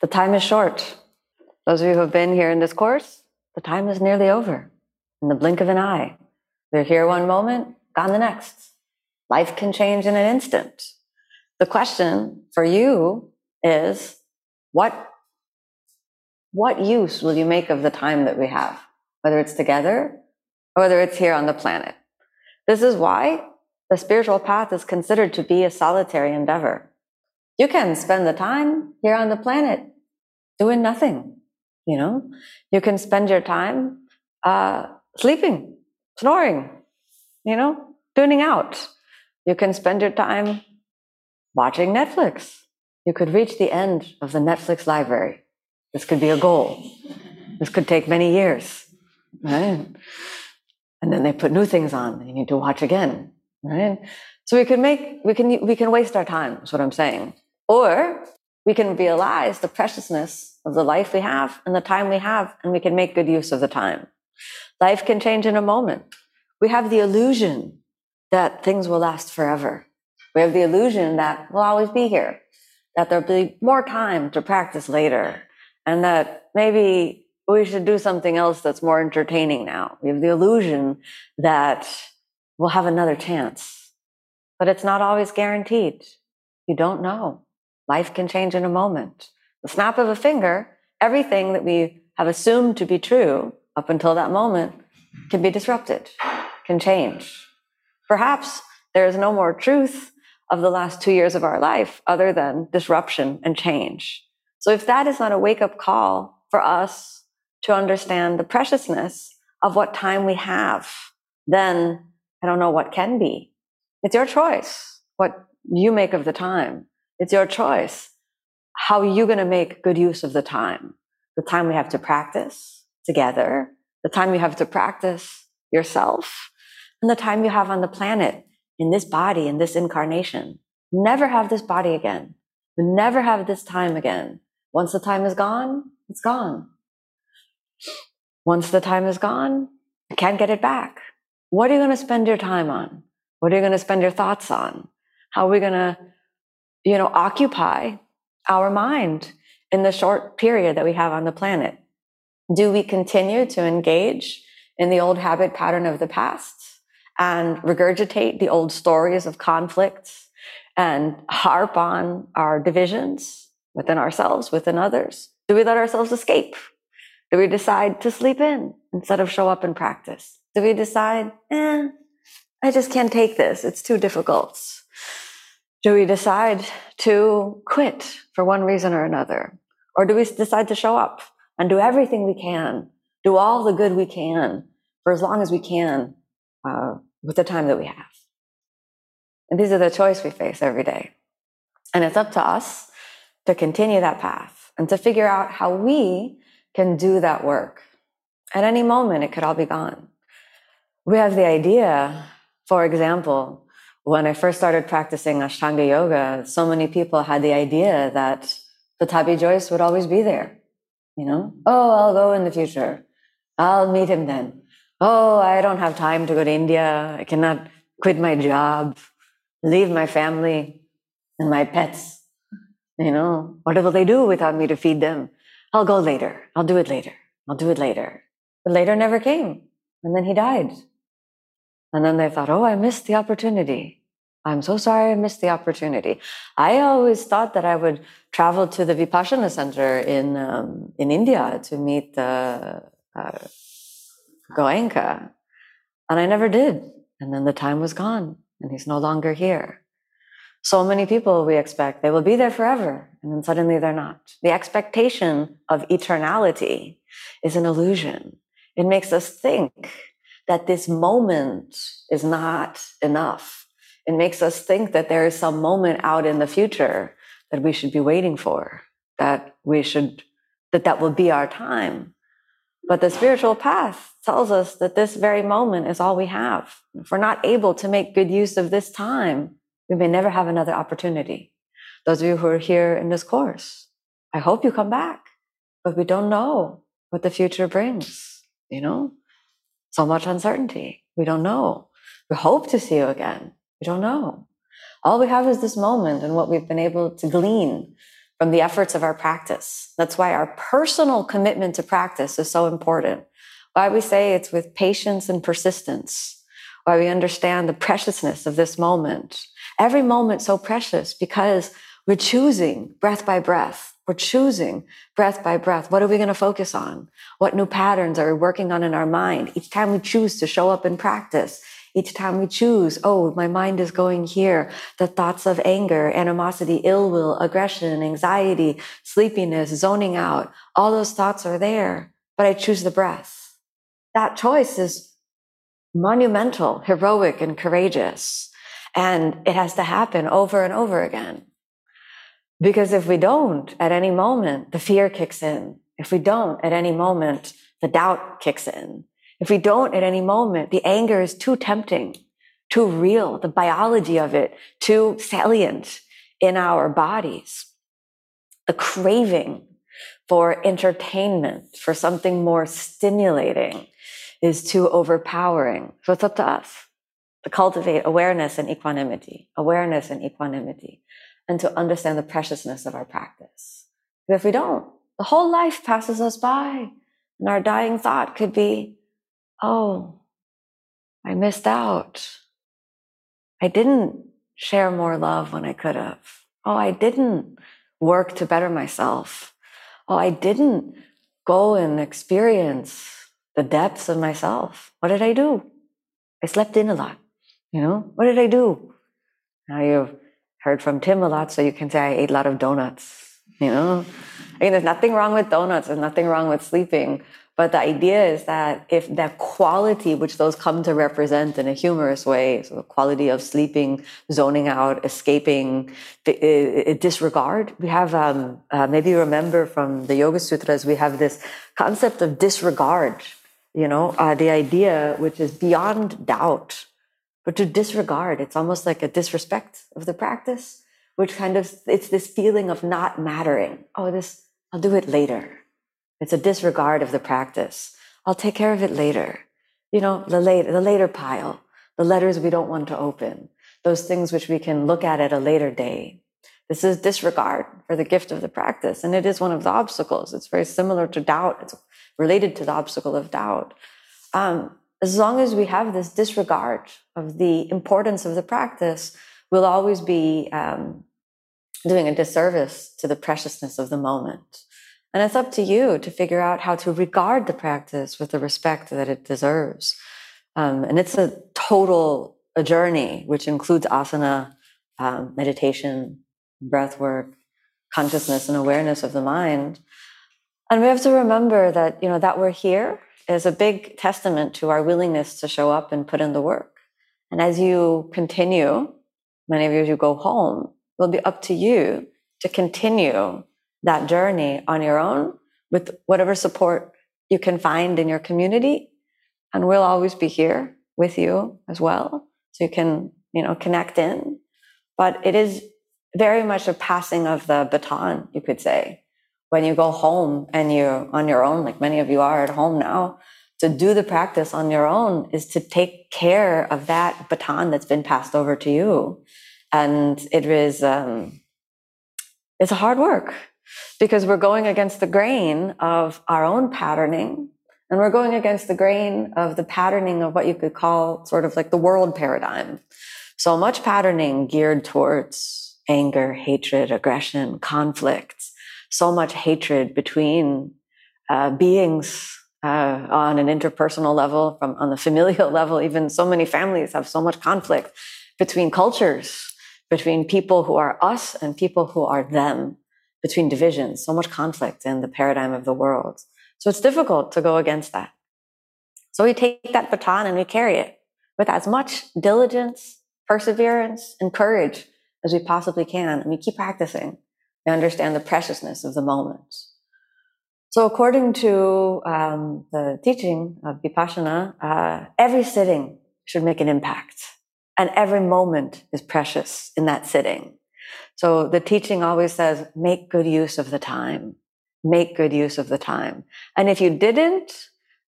The time is short. Those of you who have been here in this course, the time is nearly over. In the blink of an eye. We're here one moment, gone the next. Life can change in an instant. The question for you is what, what use will you make of the time that we have, whether it's together or whether it's here on the planet? This is why the spiritual path is considered to be a solitary endeavor. You can spend the time here on the planet doing nothing. You know, you can spend your time uh, sleeping, snoring, you know, tuning out. You can spend your time watching Netflix. You could reach the end of the Netflix library. This could be a goal. This could take many years, right? And then they put new things on. You need to watch again, right? So we can make we can we can waste our time. Is what I'm saying. Or we can realize the preciousness of the life we have and the time we have, and we can make good use of the time. Life can change in a moment. We have the illusion that things will last forever. We have the illusion that we'll always be here, that there'll be more time to practice later, and that maybe we should do something else that's more entertaining now. We have the illusion that we'll have another chance, but it's not always guaranteed. You don't know. Life can change in a moment. The snap of a finger, everything that we have assumed to be true up until that moment can be disrupted, can change. Perhaps there is no more truth of the last two years of our life other than disruption and change. So if that is not a wake up call for us to understand the preciousness of what time we have, then I don't know what can be. It's your choice, what you make of the time. It's your choice. How are you going to make good use of the time? The time we have to practice together, the time you have to practice yourself, and the time you have on the planet in this body, in this incarnation. Never have this body again. never have this time again. Once the time is gone, it's gone. Once the time is gone, you can't get it back. What are you going to spend your time on? What are you going to spend your thoughts on? How are we going to you know, occupy our mind in the short period that we have on the planet? Do we continue to engage in the old habit pattern of the past and regurgitate the old stories of conflicts and harp on our divisions within ourselves, within others? Do we let ourselves escape? Do we decide to sleep in instead of show up and practice? Do we decide, eh, I just can't take this. It's too difficult do we decide to quit for one reason or another? Or do we decide to show up and do everything we can, do all the good we can for as long as we can uh, with the time that we have? And these are the choice we face every day. And it's up to us to continue that path and to figure out how we can do that work. At any moment, it could all be gone. We have the idea, for example, when I first started practicing Ashtanga yoga, so many people had the idea that Pattabhi Jois would always be there. You know, oh, I'll go in the future. I'll meet him then. Oh, I don't have time to go to India. I cannot quit my job, leave my family and my pets. You know, what will they do without me to feed them? I'll go later. I'll do it later. I'll do it later. But later never came. And then he died. And then they thought, oh, I missed the opportunity. I'm so sorry I missed the opportunity. I always thought that I would travel to the Vipassana Center in um, in India to meet the uh, Goenka, and I never did. And then the time was gone, and he's no longer here. So many people we expect they will be there forever, and then suddenly they're not. The expectation of eternality is an illusion. It makes us think that this moment is not enough it makes us think that there is some moment out in the future that we should be waiting for, that we should that that will be our time. But the spiritual path tells us that this very moment is all we have. If we're not able to make good use of this time, we may never have another opportunity. Those of you who are here in this course, I hope you come back, but we don't know what the future brings, you know? So much uncertainty. We don't know. We hope to see you again. We don't know. All we have is this moment and what we've been able to glean from the efforts of our practice. That's why our personal commitment to practice is so important. Why we say it's with patience and persistence. Why we understand the preciousness of this moment. Every moment so precious because we're choosing breath by breath. We're choosing breath by breath. What are we going to focus on? What new patterns are we working on in our mind? Each time we choose to show up in practice, each time we choose, oh, my mind is going here. The thoughts of anger, animosity, ill will, aggression, anxiety, sleepiness, zoning out, all those thoughts are there, but I choose the breath. That choice is monumental, heroic, and courageous. And it has to happen over and over again. Because if we don't, at any moment, the fear kicks in. If we don't, at any moment, the doubt kicks in. If we don't at any moment, the anger is too tempting, too real, the biology of it too salient in our bodies. The craving for entertainment, for something more stimulating is too overpowering. So it's up to us to cultivate awareness and equanimity, awareness and equanimity, and to understand the preciousness of our practice. Because if we don't, the whole life passes us by and our dying thought could be, oh, I missed out. I didn't share more love when I could have. Oh, I didn't work to better myself. Oh, I didn't go and experience the depths of myself. What did I do? I slept in a lot. You know, what did I do? Now you've heard from Tim a lot, so you can say I ate a lot of donuts. You know, I mean, there's nothing wrong with donuts. There's nothing wrong with sleeping. But the idea is that if that quality, which those come to represent in a humorous way, so the quality of sleeping, zoning out, escaping, disregard, we have, um, uh, maybe you remember from the Yoga Sutras, we have this concept of disregard, you know, uh, the idea which is beyond doubt, but to disregard, it's almost like a disrespect of the practice, which kind of, it's this feeling of not mattering. Oh, this, I'll do it later it's a disregard of the practice. I'll take care of it later. You know, the later, the later pile, the letters we don't want to open, those things which we can look at at a later day. This is disregard for the gift of the practice. And it is one of the obstacles. It's very similar to doubt. It's related to the obstacle of doubt. Um, as long as we have this disregard of the importance of the practice, we'll always be um, doing a disservice to the preciousness of the moment. And it's up to you to figure out how to regard the practice with the respect that it deserves. Um, and it's a total a journey, which includes asana, um, meditation, breath work, consciousness, and awareness of the mind. And we have to remember that, you know, that we're here is a big testament to our willingness to show up and put in the work. And as you continue, many of you, as you go home, it will be up to you to continue that journey on your own with whatever support you can find in your community. And we'll always be here with you as well. So you can, you know, connect in. But it is very much a passing of the baton, you could say. When you go home and you're on your own, like many of you are at home now, to do the practice on your own is to take care of that baton that's been passed over to you. And it is, um, it's a hard work because we're going against the grain of our own patterning and we're going against the grain of the patterning of what you could call sort of like the world paradigm. So much patterning geared towards anger, hatred, aggression, conflict, so much hatred between uh, beings uh, on an interpersonal level, from on the familial level. Even so many families have so much conflict between cultures, between people who are us and people who are them between divisions, so much conflict in the paradigm of the world. So it's difficult to go against that. So we take that baton and we carry it with as much diligence, perseverance, and courage as we possibly can. And we keep practicing. We understand the preciousness of the moment. So, according to um, the teaching of Vipassana, uh, every sitting should make an impact, and every moment is precious in that sitting. So, the teaching always says, make good use of the time. Make good use of the time. And if you didn't,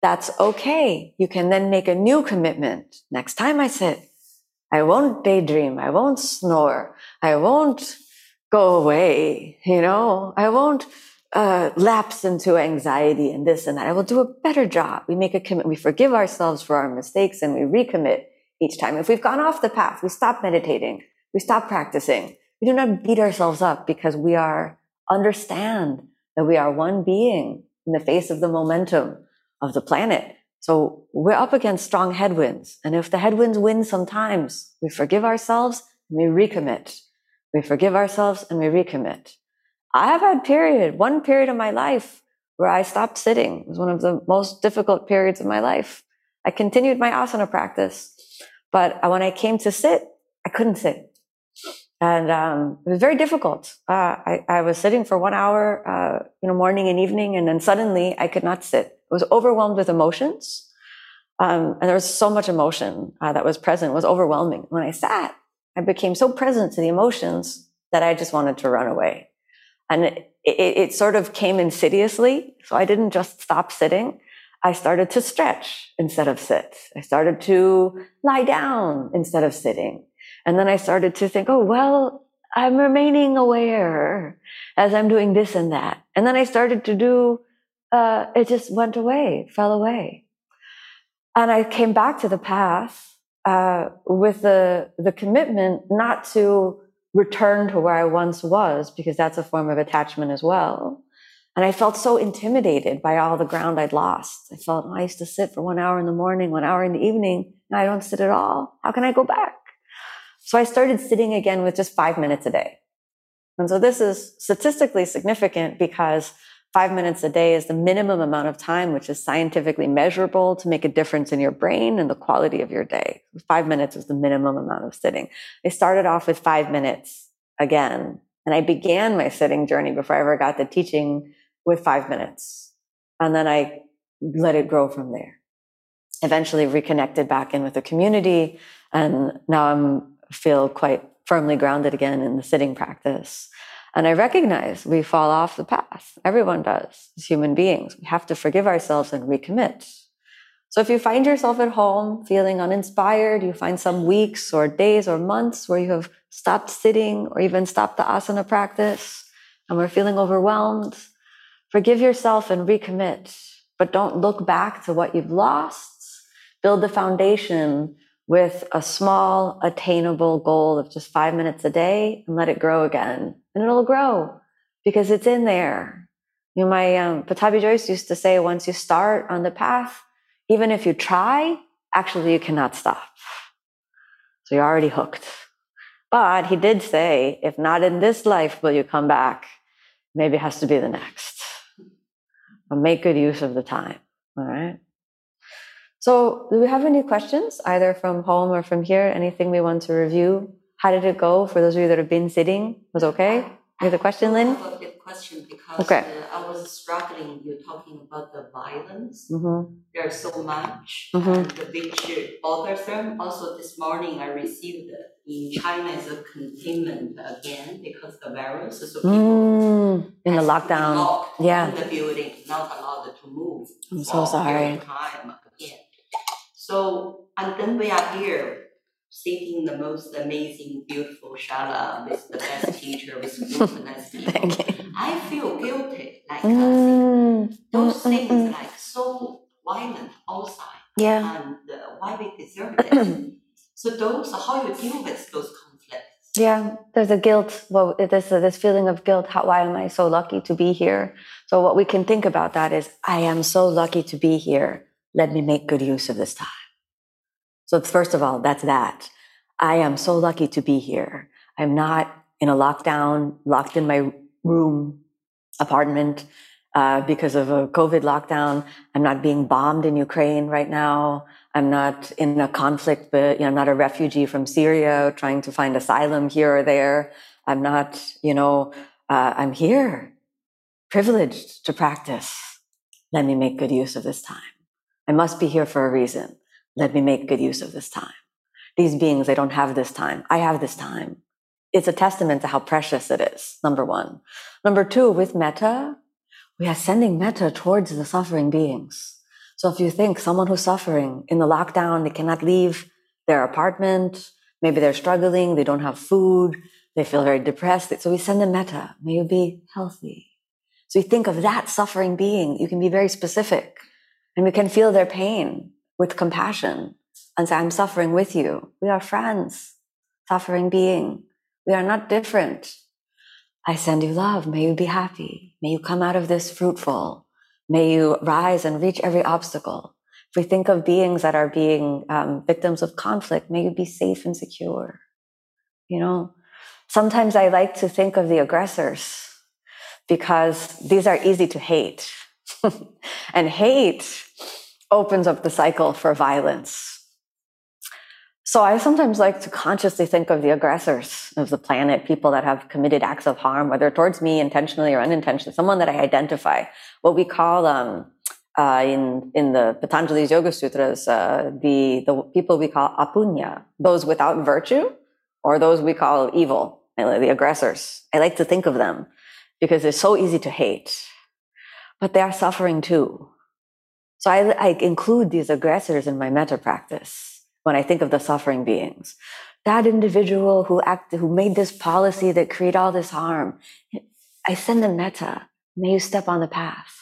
that's okay. You can then make a new commitment. Next time I sit, I won't daydream. I won't snore. I won't go away. You know, I won't uh, lapse into anxiety and this and that. I will do a better job. We make a commitment. We forgive ourselves for our mistakes and we recommit each time. If we've gone off the path, we stop meditating. We stop practicing. We do not beat ourselves up because we are understand that we are one being in the face of the momentum of the planet. So we're up against strong headwinds. And if the headwinds win sometimes, we forgive ourselves and we recommit. We forgive ourselves and we recommit. I have had period, one period of my life where I stopped sitting. It was one of the most difficult periods of my life. I continued my asana practice, but when I came to sit, I couldn't sit. And um, it was very difficult. Uh, I, I, was sitting for one hour, uh, you know, morning and evening, and then suddenly I could not sit. I was overwhelmed with emotions, um, and there was so much emotion uh, that was present. Was overwhelming. When I sat, I became so present to the emotions that I just wanted to run away. And it, it, it sort of came insidiously. So I didn't just stop sitting. I started to stretch instead of sit. I started to lie down instead of sitting. And then I started to think, oh, well, I'm remaining aware as I'm doing this and that. And then I started to do, uh, it just went away, fell away. And I came back to the path uh, with the, the commitment not to return to where I once was, because that's a form of attachment as well. And I felt so intimidated by all the ground I'd lost. I felt oh, I used to sit for one hour in the morning, one hour in the evening. Now I don't sit at all. How can I go back? So I started sitting again with just five minutes a day. And so this is statistically significant because Five minutes a day is the minimum amount of time, which is scientifically measurable to make a difference in your brain and the quality of your day. Five minutes is the minimum amount of sitting. I started off with five minutes again, and I began my sitting journey before I ever got the teaching with five minutes. And then I let it grow from there. Eventually reconnected back in with the community. And now I'm feel quite firmly grounded again in the sitting practice. And I recognize we fall off the path. Everyone does as human beings. We have to forgive ourselves and recommit. So if you find yourself at home feeling uninspired, you find some weeks or days or months where you have stopped sitting or even stopped the asana practice and we're feeling overwhelmed, forgive yourself and recommit. But don't look back to what you've lost. Build the foundation with a small, attainable goal of just five minutes a day and let it grow again. And it'll grow because it's in there. You know, my um, Pattabhi Jois used to say, once you start on the path, even if you try, actually you cannot stop. So you're already hooked. But he did say, if not in this life will you come back, maybe it has to be the next. But make good use of the time. All right. So, do we have any questions, either from home or from here? Anything we want to review? How did it go for those of you that have been sitting? Was okay? You have a question, Lynn? I have a question because okay. uh, I was struggling. You're talking about the violence. Mm-hmm. There's so much, mm-hmm. which bothers them. Also, this morning I received in China is a containment again because the virus. So people mm, in the lockdown, yeah, in the building, not allowed to move. I'm so sorry. Time. So, and then we are here sitting the most amazing, beautiful shala with the best teacher, with super nice people. I feel guilty. Like uh, mm, those mm, things mm, like so violent outside. Yeah. And uh, why we deserve it. so those, how you deal with those conflicts? Yeah, there's a guilt. Well, there's this feeling of guilt. How, why am I so lucky to be here? So what we can think about that is, I am so lucky to be here let me make good use of this time. So first of all, that's that. I am so lucky to be here. I'm not in a lockdown, locked in my room, apartment, uh, because of a COVID lockdown. I'm not being bombed in Ukraine right now. I'm not in a conflict, but you know, I'm not a refugee from Syria trying to find asylum here or there. I'm not, you know, uh, I'm here, privileged to practice Let me make good use of this time. I must be here for a reason. Let me make good use of this time. These beings, they don't have this time. I have this time. It's a testament to how precious it is, number one. Number two, with metta, we are sending metta towards the suffering beings. So if you think someone who's suffering in the lockdown, they cannot leave their apartment, maybe they're struggling, they don't have food, they feel very depressed. So we send them metta. May you be healthy. So you think of that suffering being. You can be very specific and we can feel their pain with compassion and say, I'm suffering with you. We are friends, suffering being. We are not different. I send you love. May you be happy. May you come out of this fruitful. May you rise and reach every obstacle. If we think of beings that are being um, victims of conflict, may you be safe and secure. You know, sometimes I like to think of the aggressors because these are easy to hate. and hate opens up the cycle for violence. So I sometimes like to consciously think of the aggressors of the planet, people that have committed acts of harm, whether towards me intentionally or unintentionally, someone that I identify. What we call um, uh, in in the Patanjali's Yoga Sutras, uh, the the people we call apunya, those without virtue, or those we call evil, the aggressors. I like to think of them because it's so easy to hate, but they are suffering too. So I, I include these aggressors in my metta practice when I think of the suffering beings. That individual who acted, who made this policy that create all this harm, I send them metta. May you step on the path.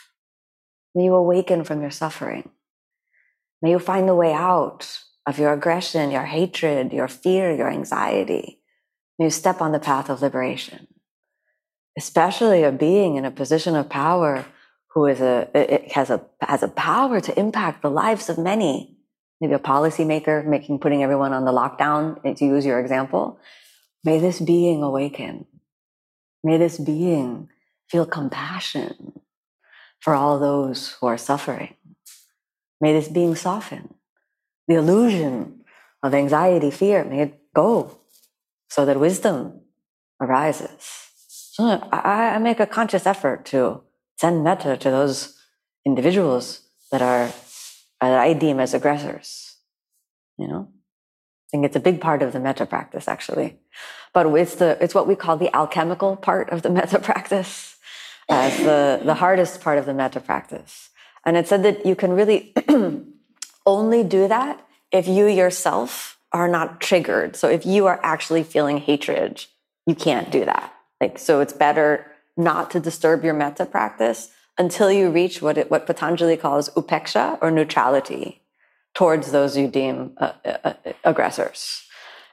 May you awaken from your suffering. May you find the way out of your aggression, your hatred, your fear, your anxiety. May you step on the path of liberation. Especially a being in a position of power who is a it has a has a power to impact the lives of many. Maybe a policymaker making putting everyone on the lockdown, to use your example. May this being awaken. May this being feel compassion for all those who are suffering. May this being soften. The illusion of anxiety, fear, may it go so that wisdom arises. So I, I make a conscious effort to send metta to those individuals that are uh, that I deem as aggressors. You know, I think it's a big part of the metta practice, actually. But it's the it's what we call the alchemical part of the metta practice, as the the hardest part of the metta practice. And it said that you can really only do that if you yourself are not triggered. So if you are actually feeling hatred, you can't do that. Like so, it's better not to disturb your metta practice until you reach what, it, what Patanjali calls upeksha or neutrality towards those you deem uh, uh, uh, aggressors.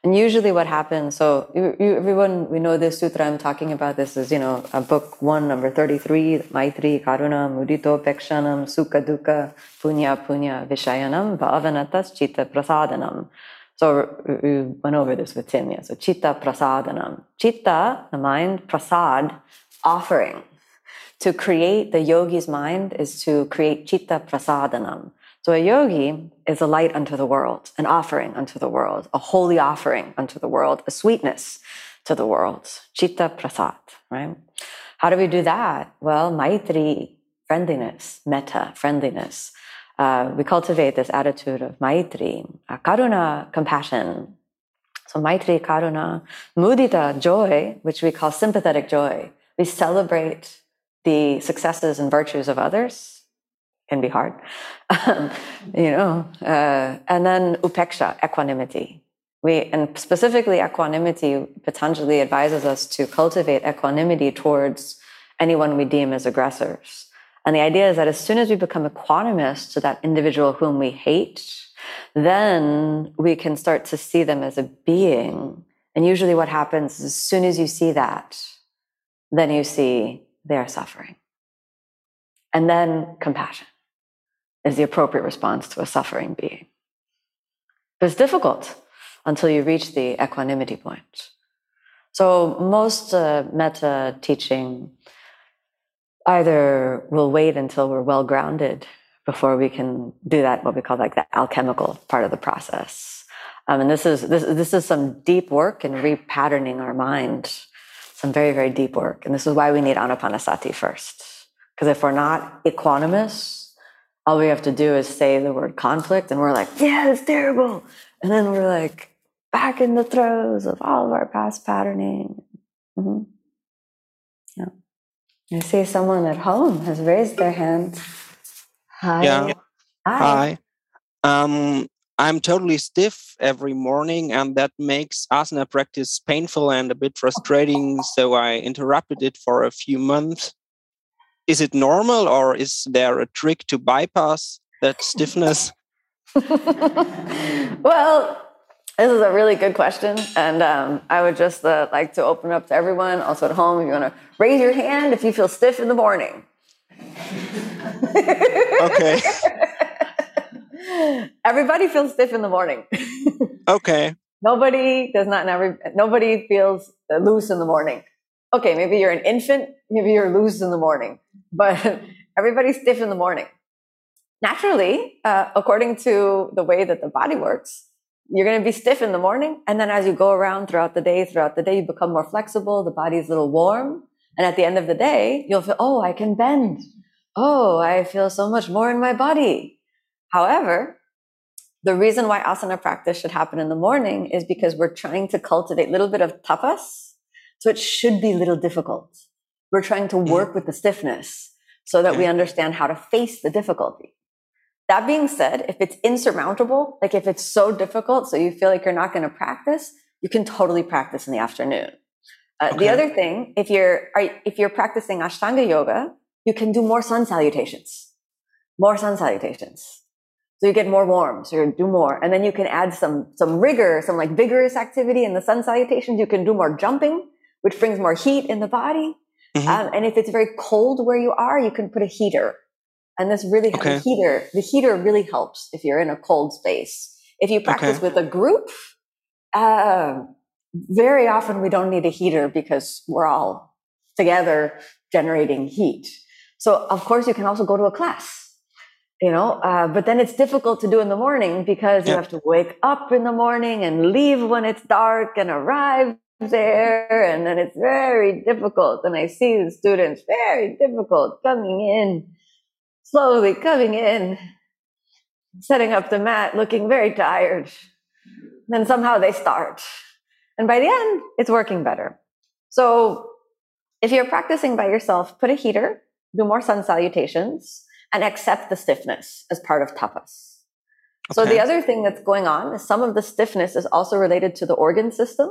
And usually what happens, so you, you, everyone, we know this sutra I'm talking about. This is, you know, a book one, number 33, Maitri, Karuna, Mudito, Pekshanam, Sukha, Punya, Punya, Vishayanam, Bhavanatas, Chitta, Prasadanam. So we went over this with Tim, yeah. So Chitta, Prasadanam. Chitta, the mind, Prasad, offering. To create the yogi's mind is to create chitta prasadanam. So a yogi is a light unto the world, an offering unto the world, a holy offering unto the world, a sweetness to the world. Chitta prasad, right? How do we do that? Well, maitri, friendliness, metta, friendliness. Uh, we cultivate this attitude of maitri, uh, karuna, compassion. So maitri, karuna, mudita, joy, which we call sympathetic joy. We celebrate the successes and virtues of others. Can be hard, you know. Uh, and then upeksha, equanimity. We and specifically equanimity. Patanjali advises us to cultivate equanimity towards anyone we deem as aggressors. And the idea is that as soon as we become equanimous to that individual whom we hate, then we can start to see them as a being. And usually, what happens is as soon as you see that, then you see their suffering. And then compassion is the appropriate response to a suffering being. But it's difficult until you reach the equanimity point. So most uh, metta teaching either will wait until we're well grounded before we can do that, what we call like the alchemical part of the process. Um, and this is this, this is some deep work in repatterning our mind some very, very deep work. And this is why we need anapanasati first. Because if we're not equanimous, all we have to do is say the word conflict and we're like, yeah, it's terrible. And then we're like back in the throes of all of our past patterning. Mm-hmm. Yeah. I see someone at home has raised their hand. Hi. Yeah. Hi. Hi. Um, I'm totally stiff every morning, and that makes asana practice painful and a bit frustrating. So I interrupted it for a few months. Is it normal, or is there a trick to bypass that stiffness? well, this is a really good question, and um, I would just uh, like to open up to everyone, also at home, if you want to raise your hand if you feel stiff in the morning. okay. Everybody feels stiff in the morning. okay. Nobody does not. Never. Nobody feels loose in the morning. Okay, maybe you're an infant. Maybe you're loose in the morning, but everybody's stiff in the morning. Naturally, uh, according to the way that the body works, you're going to be stiff in the morning. And then as you go around throughout the day, throughout the day, you become more flexible. The body's a little warm. And at the end of the day, you'll feel, oh, I can bend. Oh, I feel so much more in my body. However, the reason why asana practice should happen in the morning is because we're trying to cultivate a little bit of tapas. So it should be a little difficult. We're trying to work mm-hmm. with the stiffness so that we understand how to face the difficulty. That being said, if it's insurmountable, like if it's so difficult, so you feel like you're not going to practice, you can totally practice in the afternoon. Uh, okay. The other thing, if you're if you're practicing Ashtanga yoga, you can do more sun salutations, more sun salutations. So you get more warm. So you do more. And then you can add some, some rigor, some like vigorous activity in the sun salutations. You can do more jumping, which brings more heat in the body. Mm-hmm. Um, and if it's very cold where you are, you can put a heater. And this really, okay. the heater, the heater really helps if you're in a cold space. If you practice okay. with a group, uh, very often we don't need a heater because we're all together generating heat. So of course you can also go to a class you know uh, but then it's difficult to do in the morning because you have to wake up in the morning and leave when it's dark and arrive there and then it's very difficult and i see the students very difficult coming in slowly coming in setting up the mat looking very tired. Then somehow they start and by the end it's working better. So if you're practicing by yourself put a heater do more sun salutations and accept the stiffness as part of tapas. Okay. So the other thing that's going on is some of the stiffness is also related to the organ system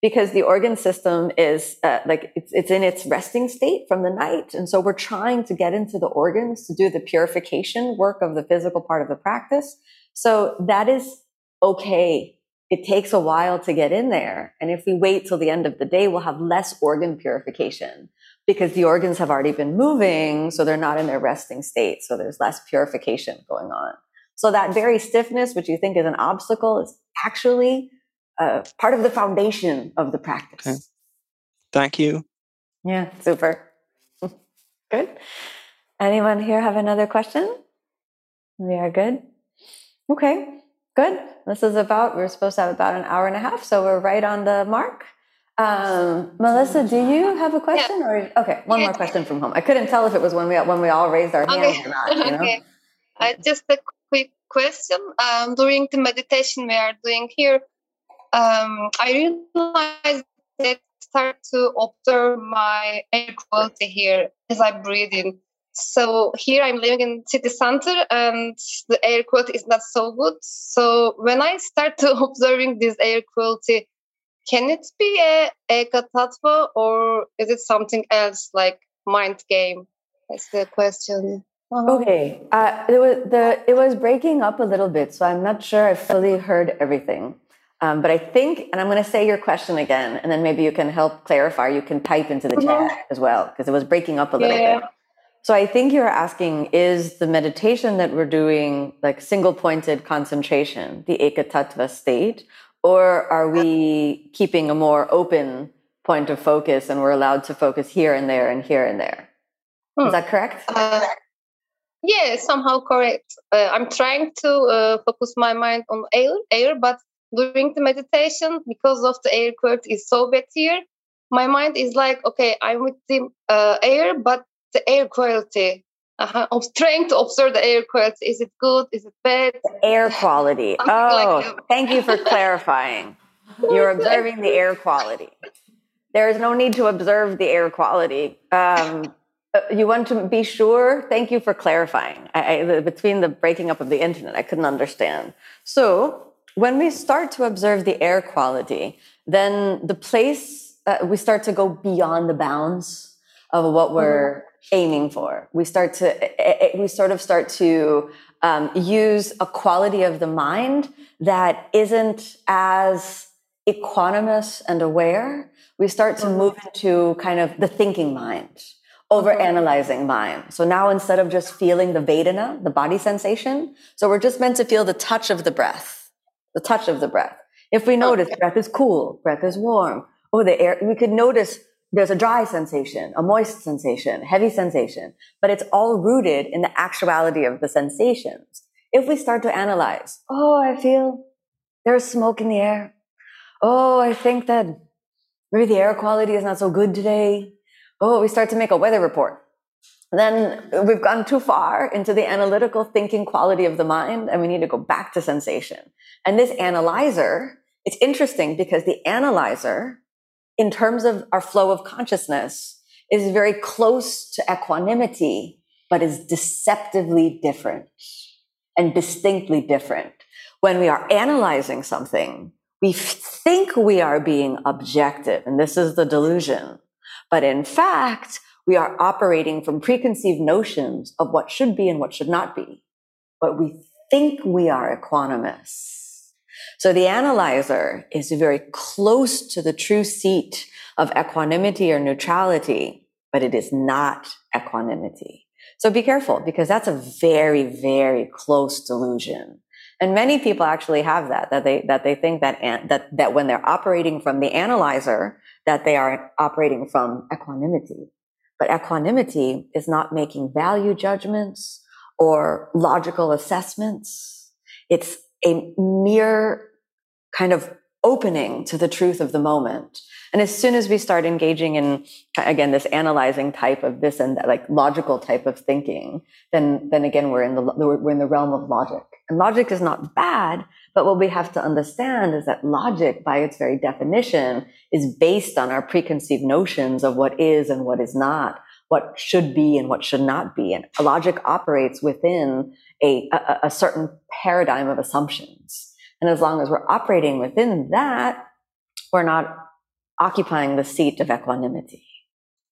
because the organ system is uh, like it's, it's in its resting state from the night. And so we're trying to get into the organs to do the purification work of the physical part of the practice. So that is okay. It takes a while to get in there. And if we wait till the end of the day, we'll have less organ purification because the organs have already been moving, so they're not in their resting state. So there's less purification going on. So that very stiffness, which you think is an obstacle, is actually uh, part of the foundation of the practice. Okay. Thank you. Yeah, super. good. Anyone here have another question? We are good. Okay, good. This is about, we we're supposed to have about an hour and a half, so we're right on the mark. Um, Melissa, do you have a question? Yeah. Or okay, one more question from home. I couldn't tell if it was when we when we all raised our hands okay. or not. You know? okay, uh, just a quick question. Um, during the meditation we are doing here, um, I realized that I start to observe my air quality here as I breathe in. So here I'm living in city center and the air quality is not so good. So when I start to observing this air quality, can it be a Eka Tattva or is it something else like mind game? That's the question. Uh-huh. Okay, uh, it was the it was breaking up a little bit, so I'm not sure I fully heard everything. Um, but I think, and I'm going to say your question again, and then maybe you can help clarify. You can type into the mm-hmm. chat as well because it was breaking up a little yeah. bit. So I think you're asking: Is the meditation that we're doing like single pointed concentration, the Ekatattva state, or are we keeping a more open point of focus and we're allowed to focus here and there and here and there? Hmm. Is that correct? Uh, yeah, somehow correct. Uh, I'm trying to uh, focus my mind on air, air, but during the meditation, because of the air quality is so bad here, my mind is like, okay, I'm with the uh, air, but the air quality uh-huh. I'm trying to observe the air quality. Is it good? Is it bad? The air quality. oh, like thank you for clarifying. You're observing the air quality. There is no need to observe the air quality. Um, uh, you want to be sure? Thank you for clarifying. I, I, between the breaking up of the internet, I couldn't understand. So, when we start to observe the air quality, then the place, uh, we start to go beyond the bounds of what we're mm-hmm. Aiming for. We start to, we sort of start to um, use a quality of the mind that isn't as equanimous and aware. We start to mm-hmm. move into kind of the thinking mind over analyzing mind. So now instead of just feeling the Vedana, the body sensation, so we're just meant to feel the touch of the breath, the touch of the breath. If we notice okay. breath is cool, breath is warm, oh, the air, we could notice there's a dry sensation, a moist sensation, heavy sensation, but it's all rooted in the actuality of the sensations. If we start to analyze, oh, I feel there's smoke in the air. Oh, I think that maybe the air quality is not so good today oh, we start to make a weather report. Then we've gone too far into the analytical thinking quality of the mind and we need to go back to sensation. And this analyzer, it's interesting because the analyzer, in terms of our flow of consciousness, is very close to equanimity, but is deceptively different and distinctly different. When we are analyzing something, we think we are being objective, and this is the delusion. But in fact, we are operating from preconceived notions of what should be and what should not be. But we think we are equanimous. So the analyzer is very close to the true seat of equanimity or neutrality, but it is not equanimity. So be careful because that's a very, very close delusion. And many people actually have that, that they, that they think that, that, that when they're operating from the analyzer, that they are operating from equanimity. But equanimity is not making value judgments or logical assessments. It's a mere kind of opening to the truth of the moment. And as soon as we start engaging in, again, this analyzing type of this and that, like logical type of thinking, then, then again, we're in the, we're in the realm of logic. And logic is not bad, but what we have to understand is that logic, by its very definition, is based on our preconceived notions of what is and what is not, what should be and what should not be. And logic operates within a, a, a certain paradigm of assumptions. And as long as we're operating within that, we're not occupying the seat of equanimity.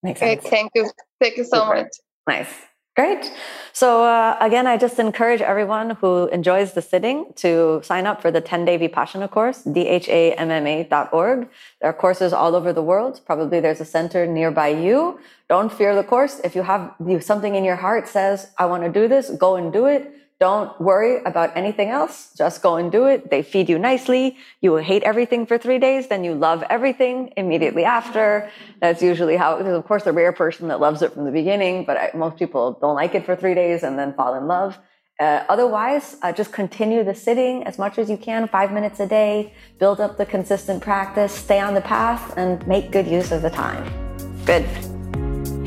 Makes sense. Great. Thank you. Thank you so Super. much. Nice. Great. So uh, again, I just encourage everyone who enjoys the sitting to sign up for the 10-day Vipassana course, dhamma.org. There are courses all over the world. Probably there's a center nearby you. Don't fear the course. If you have something in your heart says, I want to do this, go and do it. Don't worry about anything else. Just go and do it. They feed you nicely. You will hate everything for three days. Then you love everything immediately after. That's usually how, of course, the rare person that loves it from the beginning, but I, most people don't like it for three days and then fall in love. Uh, otherwise, uh, just continue the sitting as much as you can, five minutes a day, build up the consistent practice, stay on the path, and make good use of the time. Good.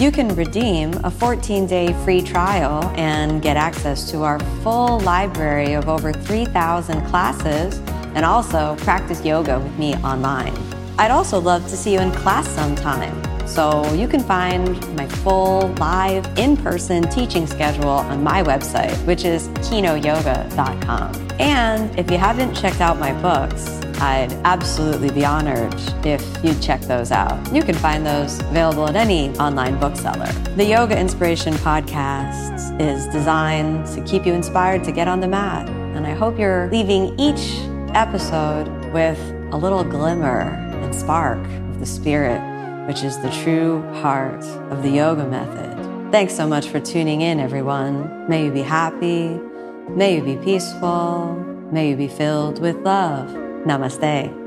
You can redeem a 14 day free trial and get access to our full library of over 3,000 classes and also practice yoga with me online. I'd also love to see you in class sometime. So you can find my full live in person teaching schedule on my website, which is kinoyoga.com. And if you haven't checked out my books, I'd absolutely be honored if you'd check those out. You can find those available at any online bookseller. The Yoga Inspiration Podcast is designed to keep you inspired to get on the mat. And I hope you're leaving each episode with a little glimmer and spark of the spirit, which is the true heart of the yoga method. Thanks so much for tuning in, everyone. May you be happy May you be peaceful. May you be filled with love. Namaste.